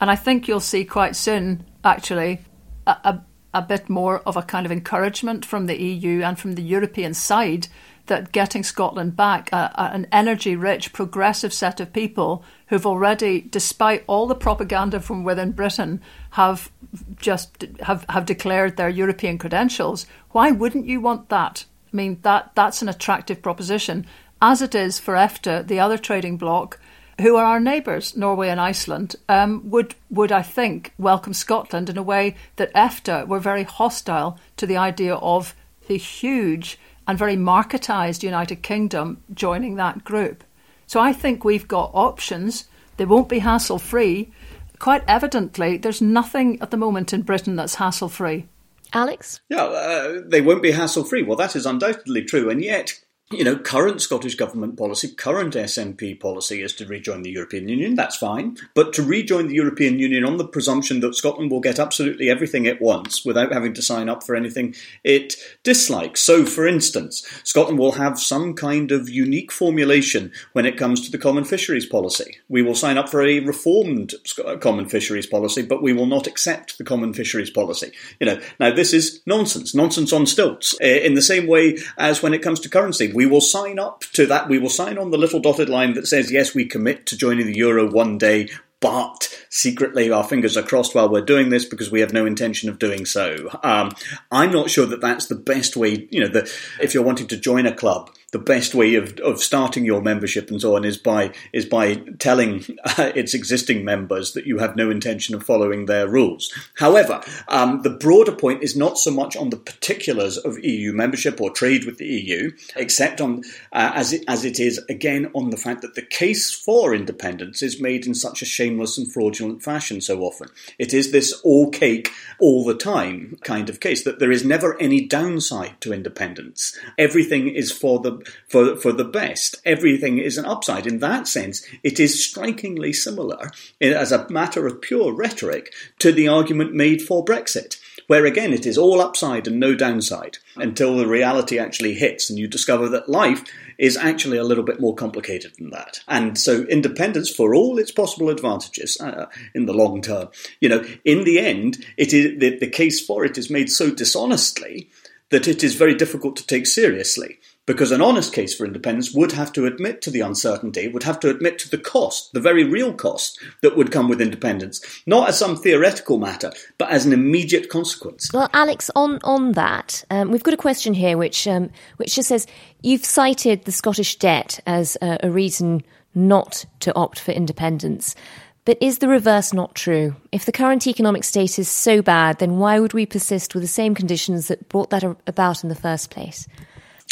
and I think you'll see quite soon, actually, a, a, a bit more of a kind of encouragement from the EU and from the European side that getting Scotland back, an energy rich, progressive set of people who've already, despite all the propaganda from within Britain, have just have, have declared their European credentials. Why wouldn't you want that? I mean, that that's an attractive proposition, as it is for EFTA, the other trading bloc who are our neighbours, Norway and Iceland, um, would would I think welcome Scotland in a way that EFTA were very hostile to the idea of the huge and very marketised United Kingdom joining that group. So I think we've got options. They won't be hassle free. Quite evidently, there's nothing at the moment in Britain that's hassle free. Alex? Yeah, uh, they won't be hassle free. Well, that is undoubtedly true. And yet, you know, current Scottish Government policy, current SNP policy is to rejoin the European Union. That's fine. But to rejoin the European Union on the presumption that Scotland will get absolutely everything it wants without having to sign up for anything it dislikes. So, for instance, Scotland will have some kind of unique formulation when it comes to the common fisheries policy. We will sign up for a reformed common fisheries policy, but we will not accept the common fisheries policy. You know, now this is nonsense, nonsense on stilts. Uh, In the same way as when it comes to currency, we will sign up to that. We will sign on the little dotted line that says, yes, we commit to joining the euro one day, but secretly our fingers are crossed while we're doing this because we have no intention of doing so. Um, I'm not sure that that's the best way. You know, the, if you're wanting to join a club, the best way of, of starting your membership and so on is by is by telling uh, its existing members that you have no intention of following their rules. However, um, the broader point is not so much on the particulars of EU membership or trade with the EU, except on uh, as it as it is again on the fact that the case for independence is made in such a shameless and fraudulent fashion so often. It is this all cake all the time kind of case that there is never any downside to independence. Everything is for the for for the best. Everything is an upside. In that sense, it is strikingly similar as a matter of pure rhetoric to the argument made for Brexit. Where again it is all upside and no downside until the reality actually hits and you discover that life is actually a little bit more complicated than that. And so independence, for all its possible advantages uh, in the long term, you know, in the end, it is the, the case for it is made so dishonestly that it is very difficult to take seriously because an honest case for independence would have to admit to the uncertainty, would have to admit to the cost, the very real cost that would come with independence, not as some theoretical matter, but as an immediate consequence. Well, Alex, on on that, um, we've got a question here which um, which just says you've cited the Scottish debt as a, a reason not to opt for independence. But is the reverse not true? If the current economic state is so bad, then why would we persist with the same conditions that brought that about in the first place?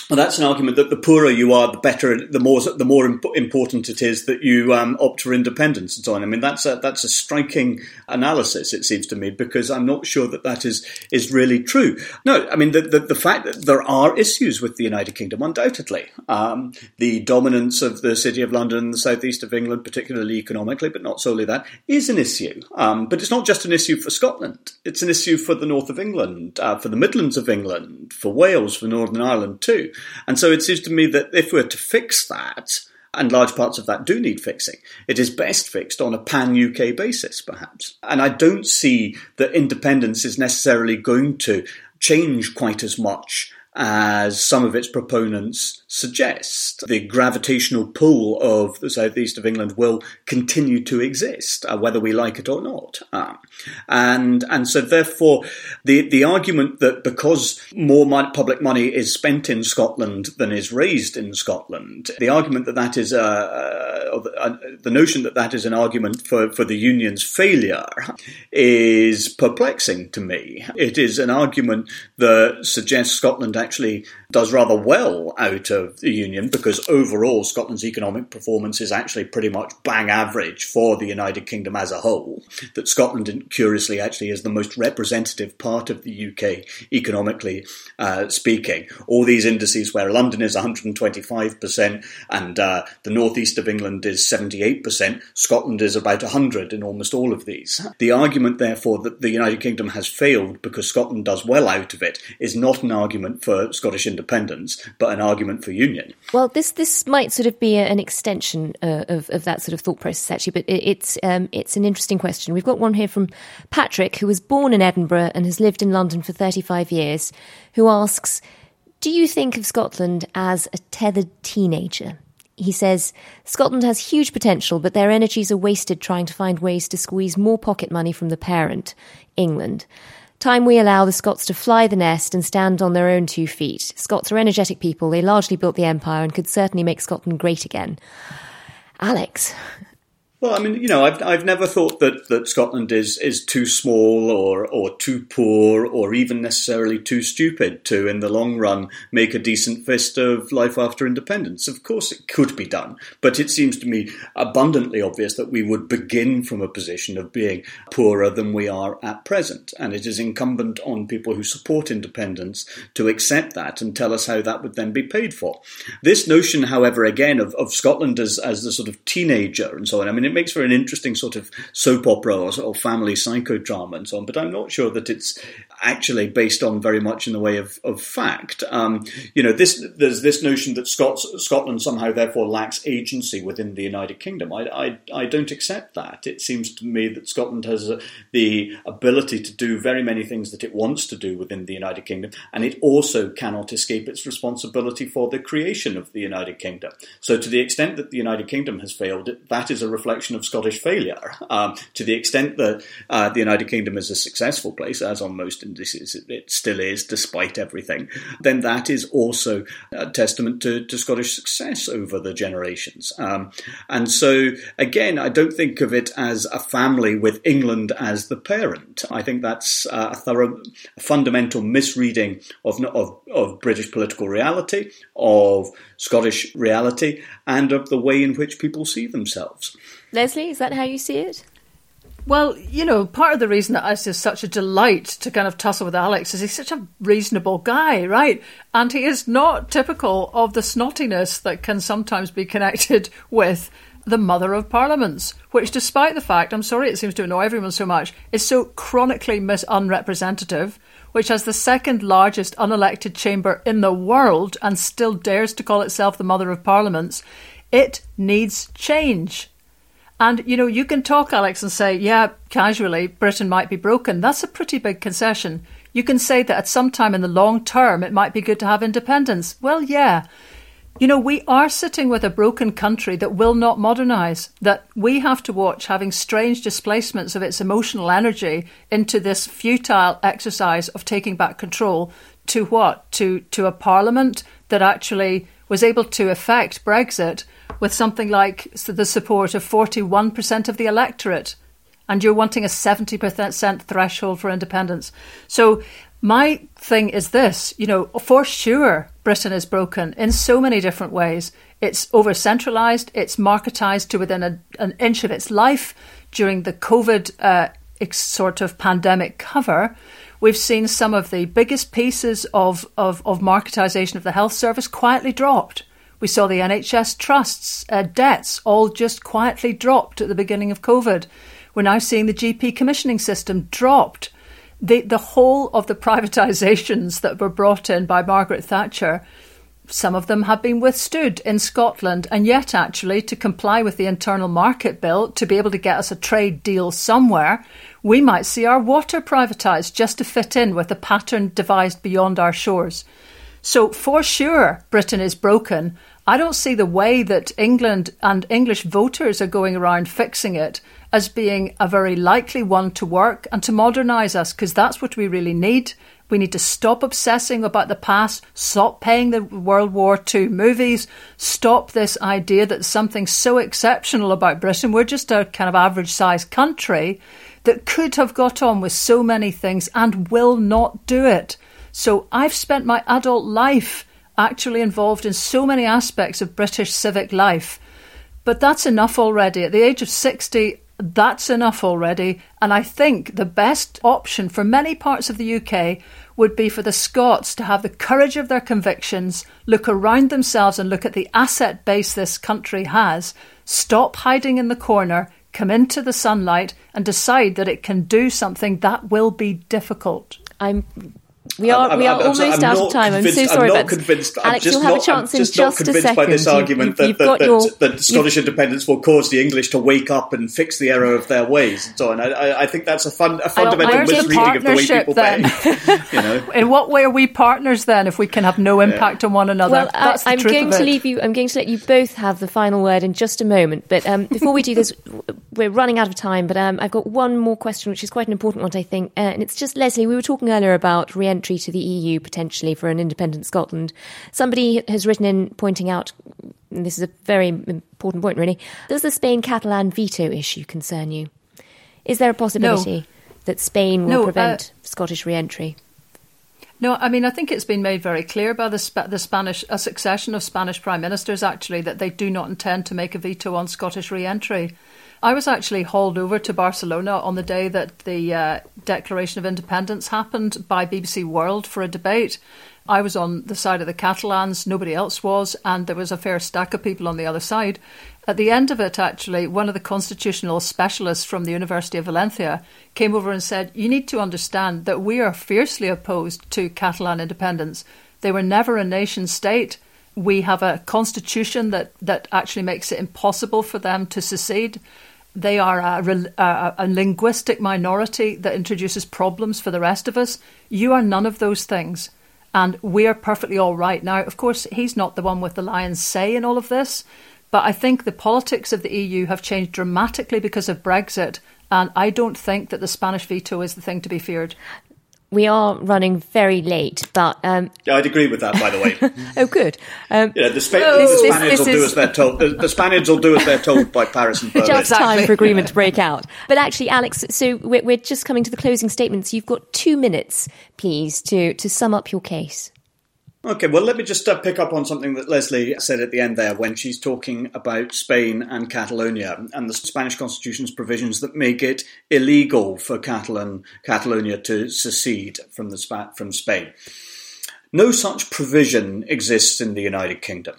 Well, that's an argument that the poorer you are, the better, the more the more imp- important it is that you um, opt for independence and so on. I mean, that's a that's a striking analysis, it seems to me, because I'm not sure that that is is really true. No, I mean the the, the fact that there are issues with the United Kingdom, undoubtedly, um, the dominance of the City of London and the southeast of England, particularly economically, but not solely that, is an issue. Um, but it's not just an issue for Scotland; it's an issue for the north of England, uh, for the Midlands of England, for Wales, for Northern Ireland too. And so it seems to me that if we're to fix that, and large parts of that do need fixing. It is best fixed on a pan UK basis, perhaps. And I don't see that independence is necessarily going to change quite as much as some of its proponents suggest. The gravitational pull of the southeast of England will continue to exist, uh, whether we like it or not. Um, and and so therefore, the the argument that because more public money is spent in Scotland than is raised in Scotland, the argument that that is a, a, a, the notion that that is an argument for for the union's failure is perplexing to me. It is an argument that suggests Scotland actually does rather well out of the Union because overall Scotland's economic performance is actually pretty much bang average for the United Kingdom as a whole. That Scotland, curiously, actually is the most representative part of the UK economically uh, speaking. All these indices where London is 125% and uh, the northeast of England is 78%, Scotland is about 100 in almost all of these. The argument, therefore, that the United Kingdom has failed because Scotland does well out of it is not an argument for Scottish independence, but an argument for union. Well, this this might sort of be an extension uh, of of that sort of thought process, actually. But it, it's um, it's an interesting question. We've got one here from Patrick, who was born in Edinburgh and has lived in London for thirty five years, who asks. Do you think of Scotland as a tethered teenager? He says Scotland has huge potential, but their energies are wasted trying to find ways to squeeze more pocket money from the parent, England. Time we allow the Scots to fly the nest and stand on their own two feet. Scots are energetic people. They largely built the empire and could certainly make Scotland great again. Alex, well, I mean, you know, I've I've never thought that, that Scotland is is too small or or too poor or even necessarily too stupid to, in the long run, make a decent fist of life after independence. Of course, it could be done, but it seems to me abundantly obvious that we would begin from a position of being poorer than we are at present, and it is incumbent on people who support independence to accept that and tell us how that would then be paid for. This notion, however, again of, of Scotland as as the sort of teenager and so on. I mean it makes for an interesting sort of soap opera or, or family psychodrama and so on, but I'm not sure that it's actually based on very much in the way of, of fact. Um, you know, this there's this notion that Scots, Scotland somehow therefore lacks agency within the United Kingdom. I, I, I don't accept that. It seems to me that Scotland has a, the ability to do very many things that it wants to do within the United Kingdom, and it also cannot escape its responsibility for the creation of the United Kingdom. So, to the extent that the United Kingdom has failed, that is a reflection of Scottish failure. Um, to the extent that uh, the United Kingdom is a successful place, as on most indices it still is, despite everything, then that is also a testament to, to Scottish success over the generations. Um, and so, again, I don't think of it as a family with England as the parent. I think that's a thorough, fundamental misreading of, of, of British political reality, of Scottish reality, and of the way in which people see themselves. Lesley, is that how you see it? Well, you know, part of the reason that it's just such a delight to kind of tussle with Alex is he's such a reasonable guy, right? And he is not typical of the snottiness that can sometimes be connected with the mother of parliaments, which, despite the fact, I'm sorry it seems to annoy everyone so much, is so chronically mis unrepresentative, which has the second largest unelected chamber in the world and still dares to call itself the mother of parliaments. It needs change. And, you know, you can talk, Alex, and say, yeah, casually, Britain might be broken. That's a pretty big concession. you can say that at some time in the long term it might be good to have independence. Well, yeah. You know, we are sitting with a broken country that will not modernise, that we have to watch having strange displacements of its emotional energy into this futile exercise of taking back control to what? To, to a parliament that actually was able to effect Brexit with something like the support of 41% of the electorate. And you're wanting a 70% threshold for independence. So my thing is this you know, for sure, Britain is broken in so many different ways. It's over centralised, it's marketised to within a, an inch of its life during the COVID uh, sort of pandemic cover. We've seen some of the biggest pieces of, of, of marketisation of the health service quietly dropped. We saw the NHS trusts uh, debts all just quietly dropped at the beginning of COVID. We're now seeing the GP commissioning system dropped the, the whole of the privatisations that were brought in by Margaret Thatcher, some of them have been withstood in Scotland, and yet, actually, to comply with the internal market bill, to be able to get us a trade deal somewhere, we might see our water privatised just to fit in with a pattern devised beyond our shores. So, for sure, Britain is broken. I don't see the way that England and English voters are going around fixing it as being a very likely one to work and to modernise us, because that's what we really need. We need to stop obsessing about the past, stop paying the World War II movies, stop this idea that something so exceptional about Britain. We're just a kind of average sized country that could have got on with so many things and will not do it. So I've spent my adult life actually involved in so many aspects of British civic life. But that's enough already. At the age of 60, that's enough already. And I think the best option for many parts of the UK would be for the Scots to have the courage of their convictions, look around themselves and look at the asset base this country has, stop hiding in the corner, come into the sunlight, and decide that it can do something that will be difficult. I'm we are I'm, we are I'm, almost I'm out of time. I'm so sorry, I'm not convinced. Alex, you'll have not, a chance I'm just in not just convinced a second. by this argument you, that, that, your, that, Scottish independence will cause the English to wake up and fix the error of their ways and so on. I, I think that's a, fun, a fundamental misreading of the way people then? behave. you know? In what way are we partners then? If we can have no impact yeah. on one another, well, that's I, am going to leave you. I'm going to let you both have the final word in just a moment. But um, before we do this, we're running out of time. But um, I've got one more question, which is quite an important one, I think, uh, and it's just Lesley. We were talking earlier about re-entry to the EU potentially for an independent Scotland. Somebody has written in pointing out, this is a very important point really, does the Spain Catalan veto issue concern you? Is there a possibility no. that Spain will no, uh, prevent uh, Scottish re entry? No, I mean, I think it's been made very clear by the, the Spanish, a succession of Spanish prime ministers actually, that they do not intend to make a veto on Scottish re entry. I was actually hauled over to Barcelona on the day that the uh, Declaration of Independence happened by BBC World for a debate. I was on the side of the Catalans, nobody else was, and there was a fair stack of people on the other side. At the end of it, actually, one of the constitutional specialists from the University of Valencia came over and said, You need to understand that we are fiercely opposed to Catalan independence. They were never a nation state. We have a constitution that, that actually makes it impossible for them to secede. They are a, a, a, linguistic minority that introduces problems for the rest of us. You are none of those things. And we are perfectly all right. Now, of course, he's not the one with the lion's say in all of this, but I think the politics of the EU have changed dramatically because of Brexit. And I don't think that the Spanish veto is the thing to be feared we are running very late, but um, yeah, I'd agree with that. By the way, oh, good. Um, yeah, the, Spa- oh, the Spaniards will is... do as they're told. The, the, Spaniards will do as they're told by Paris and Berlin. Just time for agreement to break out. But actually, Alex, so we're, we're just coming to the closing statements. You've got two minutes, please, to to sum up your case. Okay, well, let me just uh, pick up on something that Lesley said at the end there when she's talking about Spain and Catalonia and the Spanish constitution's provisions that make it illegal for Catalan Catalonia to secede from the from Spain. No such provision exists in the United Kingdom.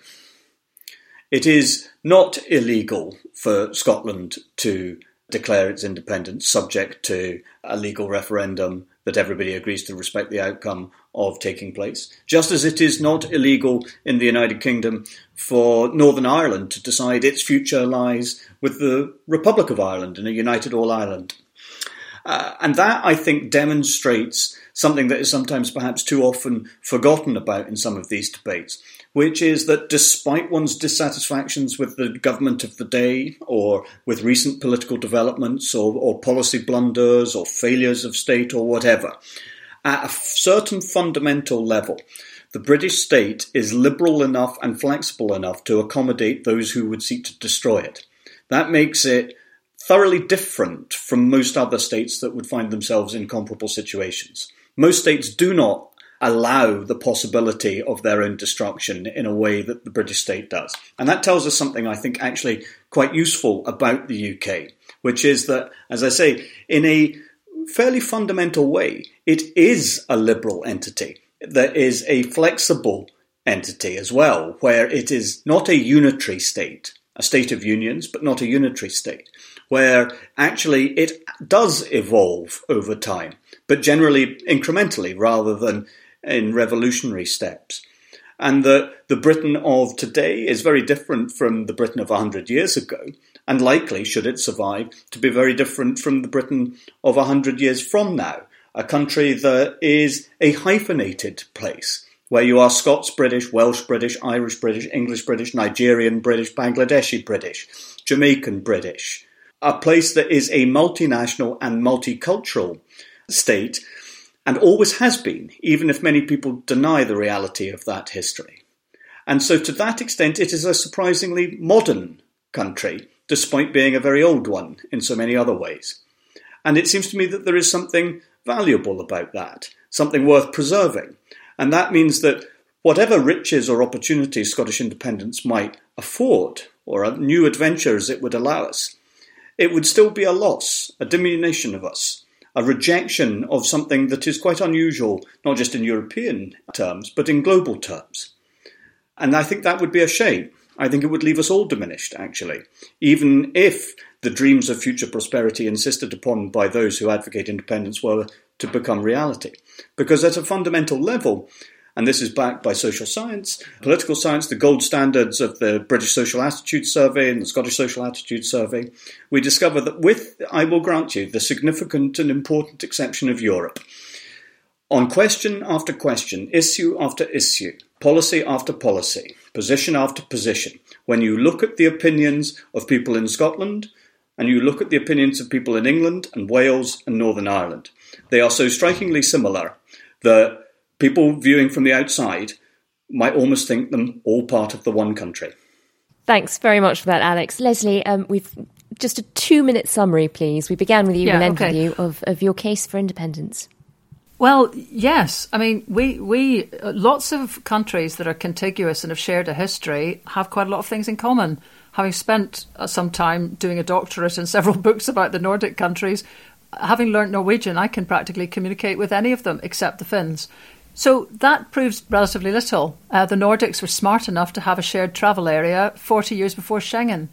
It is not illegal for Scotland to declare its independence subject to a legal referendum that everybody agrees to respect the outcome of taking place. Just as it is not illegal in the United Kingdom for Northern Ireland to decide its future lies with the Republic of Ireland in a united All Ireland. Uh, and that, I think, demonstrates something that is sometimes perhaps too often forgotten about in some of these debates, which is that despite one's dissatisfactions with the government of the day or with recent political developments or, or policy blunders or failures of state or whatever, at a certain fundamental level, the British state is liberal enough and flexible enough to accommodate those who would seek to destroy it. That makes it thoroughly different from most other states that would find themselves in comparable situations. Most states do not allow the possibility of their own destruction in a way that the British state does. And that tells us something I think actually quite useful about the UK, which is that, as I say, in a fairly fundamental way, it is a liberal entity. That is a flexible entity as well, where it is not a unitary state, a state of unions, but not a unitary state, where actually it does evolve over time, but generally incrementally rather than in revolutionary steps. And that the Britain of today is very different from the Britain of 100 years ago, and likely, should it survive, to be very different from the Britain of 100 years from now, a country that is a hyphenated place, where you are Scots British, Welsh British, Irish British, English British, Nigerian British, Bangladeshi British, Jamaican British, a place that is a multinational and multicultural state and always has been, even if many people deny the reality of that history. And so, to that extent, it is a surprisingly modern country, despite being a very old one in so many other ways. And it seems to me that there is something valuable about that, something worth preserving. And that means that whatever riches or opportunities Scottish independence might afford, or new adventures it would allow us, it would still be a loss, a diminution of us, a rejection of something that is quite unusual, not just in European terms, but in global terms. And I think that would be a shame. I think it would leave us all diminished, actually, even if the dreams of future prosperity insisted upon by those who advocate independence were to become reality. Because at a fundamental level, and this is backed by social science, political science, the gold standards of the British Social Attitude Survey and the Scottish Social Attitude Survey, we discover that with, I will grant you, the significant and important exception of Europe, on question after question, issue after issue, policy after policy, position after position, when you look at the opinions of people in Scotland and you look at the opinions of people in England and Wales and Northern Ireland, they are so strikingly similar that people viewing from the outside might almost think them all part of the one country. Thanks very much for that, Alex. Lesley, um, we've just a two minute summary, please. We began with you yeah, and ended okay. with you of, of your case for independence. Well, yes. I mean, we we lots of countries that are contiguous and have shared a history have quite a lot of things in common. Having spent uh, some time doing a doctorate and several books about the Nordic countries, having learned Norwegian, I can practically communicate with any of them except the Finns. So that proves relatively little. Uh, the Nordics were smart enough to have a shared travel area 40 years before Schengen.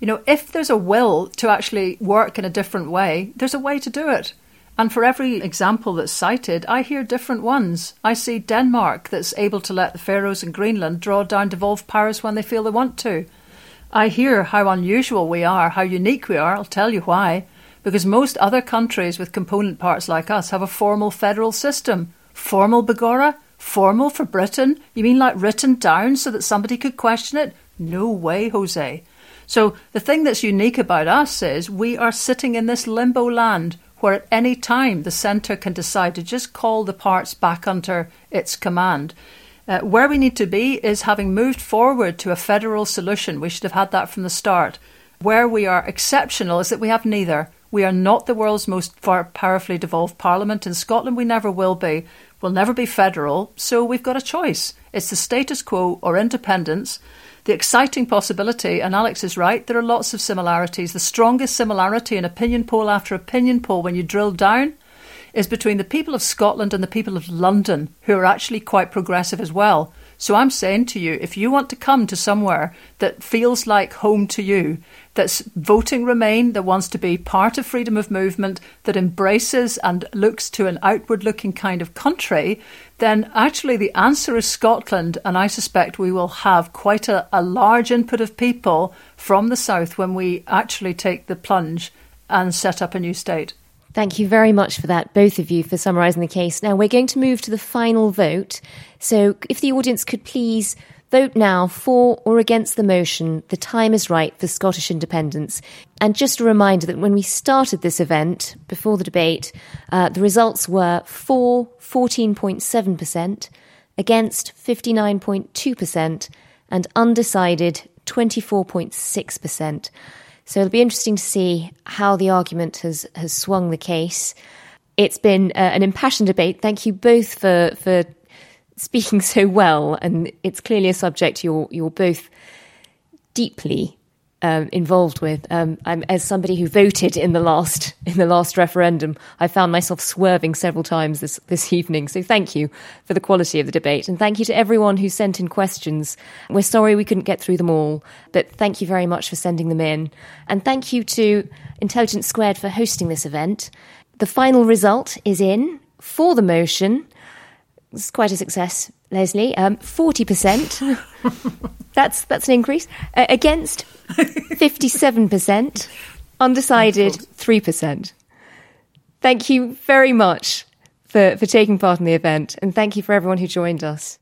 You know, if there's a will to actually work in a different way, there's a way to do it. And for every example that's cited, I hear different ones. I see Denmark that's able to let the Faroes and Greenland draw down devolved powers when they feel they want to. I hear how unusual we are, how unique we are. I'll tell you why. Because most other countries with component parts like us have a formal federal system Formal, Begorra? Formal for Britain? You mean like written down so that somebody could question it? No way, Jose. So the thing that's unique about us is we are sitting in this limbo land where at any time the centre can decide to just call the parts back under its command. Uh, where we need to be is having moved forward to a federal solution. We should have had that from the start. Where we are exceptional is that we have neither. We are not the world's most far powerfully devolved parliament. In Scotland, we never will be. We'll never be federal, so we've got a choice. It's the status quo or independence. The exciting possibility, and Alex is right, there are lots of similarities. The strongest similarity in opinion poll after opinion poll, when you drill down, is between the people of Scotland and the people of London, who are actually quite progressive as well. So I'm saying to you, if you want to come to somewhere that feels like home to you, that's voting Remain, that wants to be part of freedom of movement, that embraces and looks to an outward looking kind of country, then actually the answer is Scotland. And I suspect we will have quite a, a large input of people from the south when we actually take the plunge and set up a new state. Thank you very much for that, both of you, for summarising the case. Now we're going to move to the final vote. So if the audience could please vote now for or against the motion, the time is right for Scottish independence. And just a reminder that when we started this event, before the debate, uh, the results were for 14.7%, against 59.2%, and undecided 24.6%. So it'll be interesting to see how the argument has, has swung the case. It's been uh, an impassioned debate. Thank you both for, for speaking so well, and it's clearly a subject you're, you're both deeply um, involved with. Um, as somebody who voted in the last in the last referendum, I found myself swerving several times this this evening. So thank you for the quality of the debate, and thank you to everyone who sent in questions. We're sorry we couldn't get through them all, but thank you very much for sending them in, and thank you to Intelligence Squared for hosting this event. The final result is in for the motion. It's quite a success, Lesley. Um, forty percent. that's that's an increase uh, against fifty-seven percent, undecided three percent. Thank you very much for for taking part in the event, and thank you for everyone who joined us.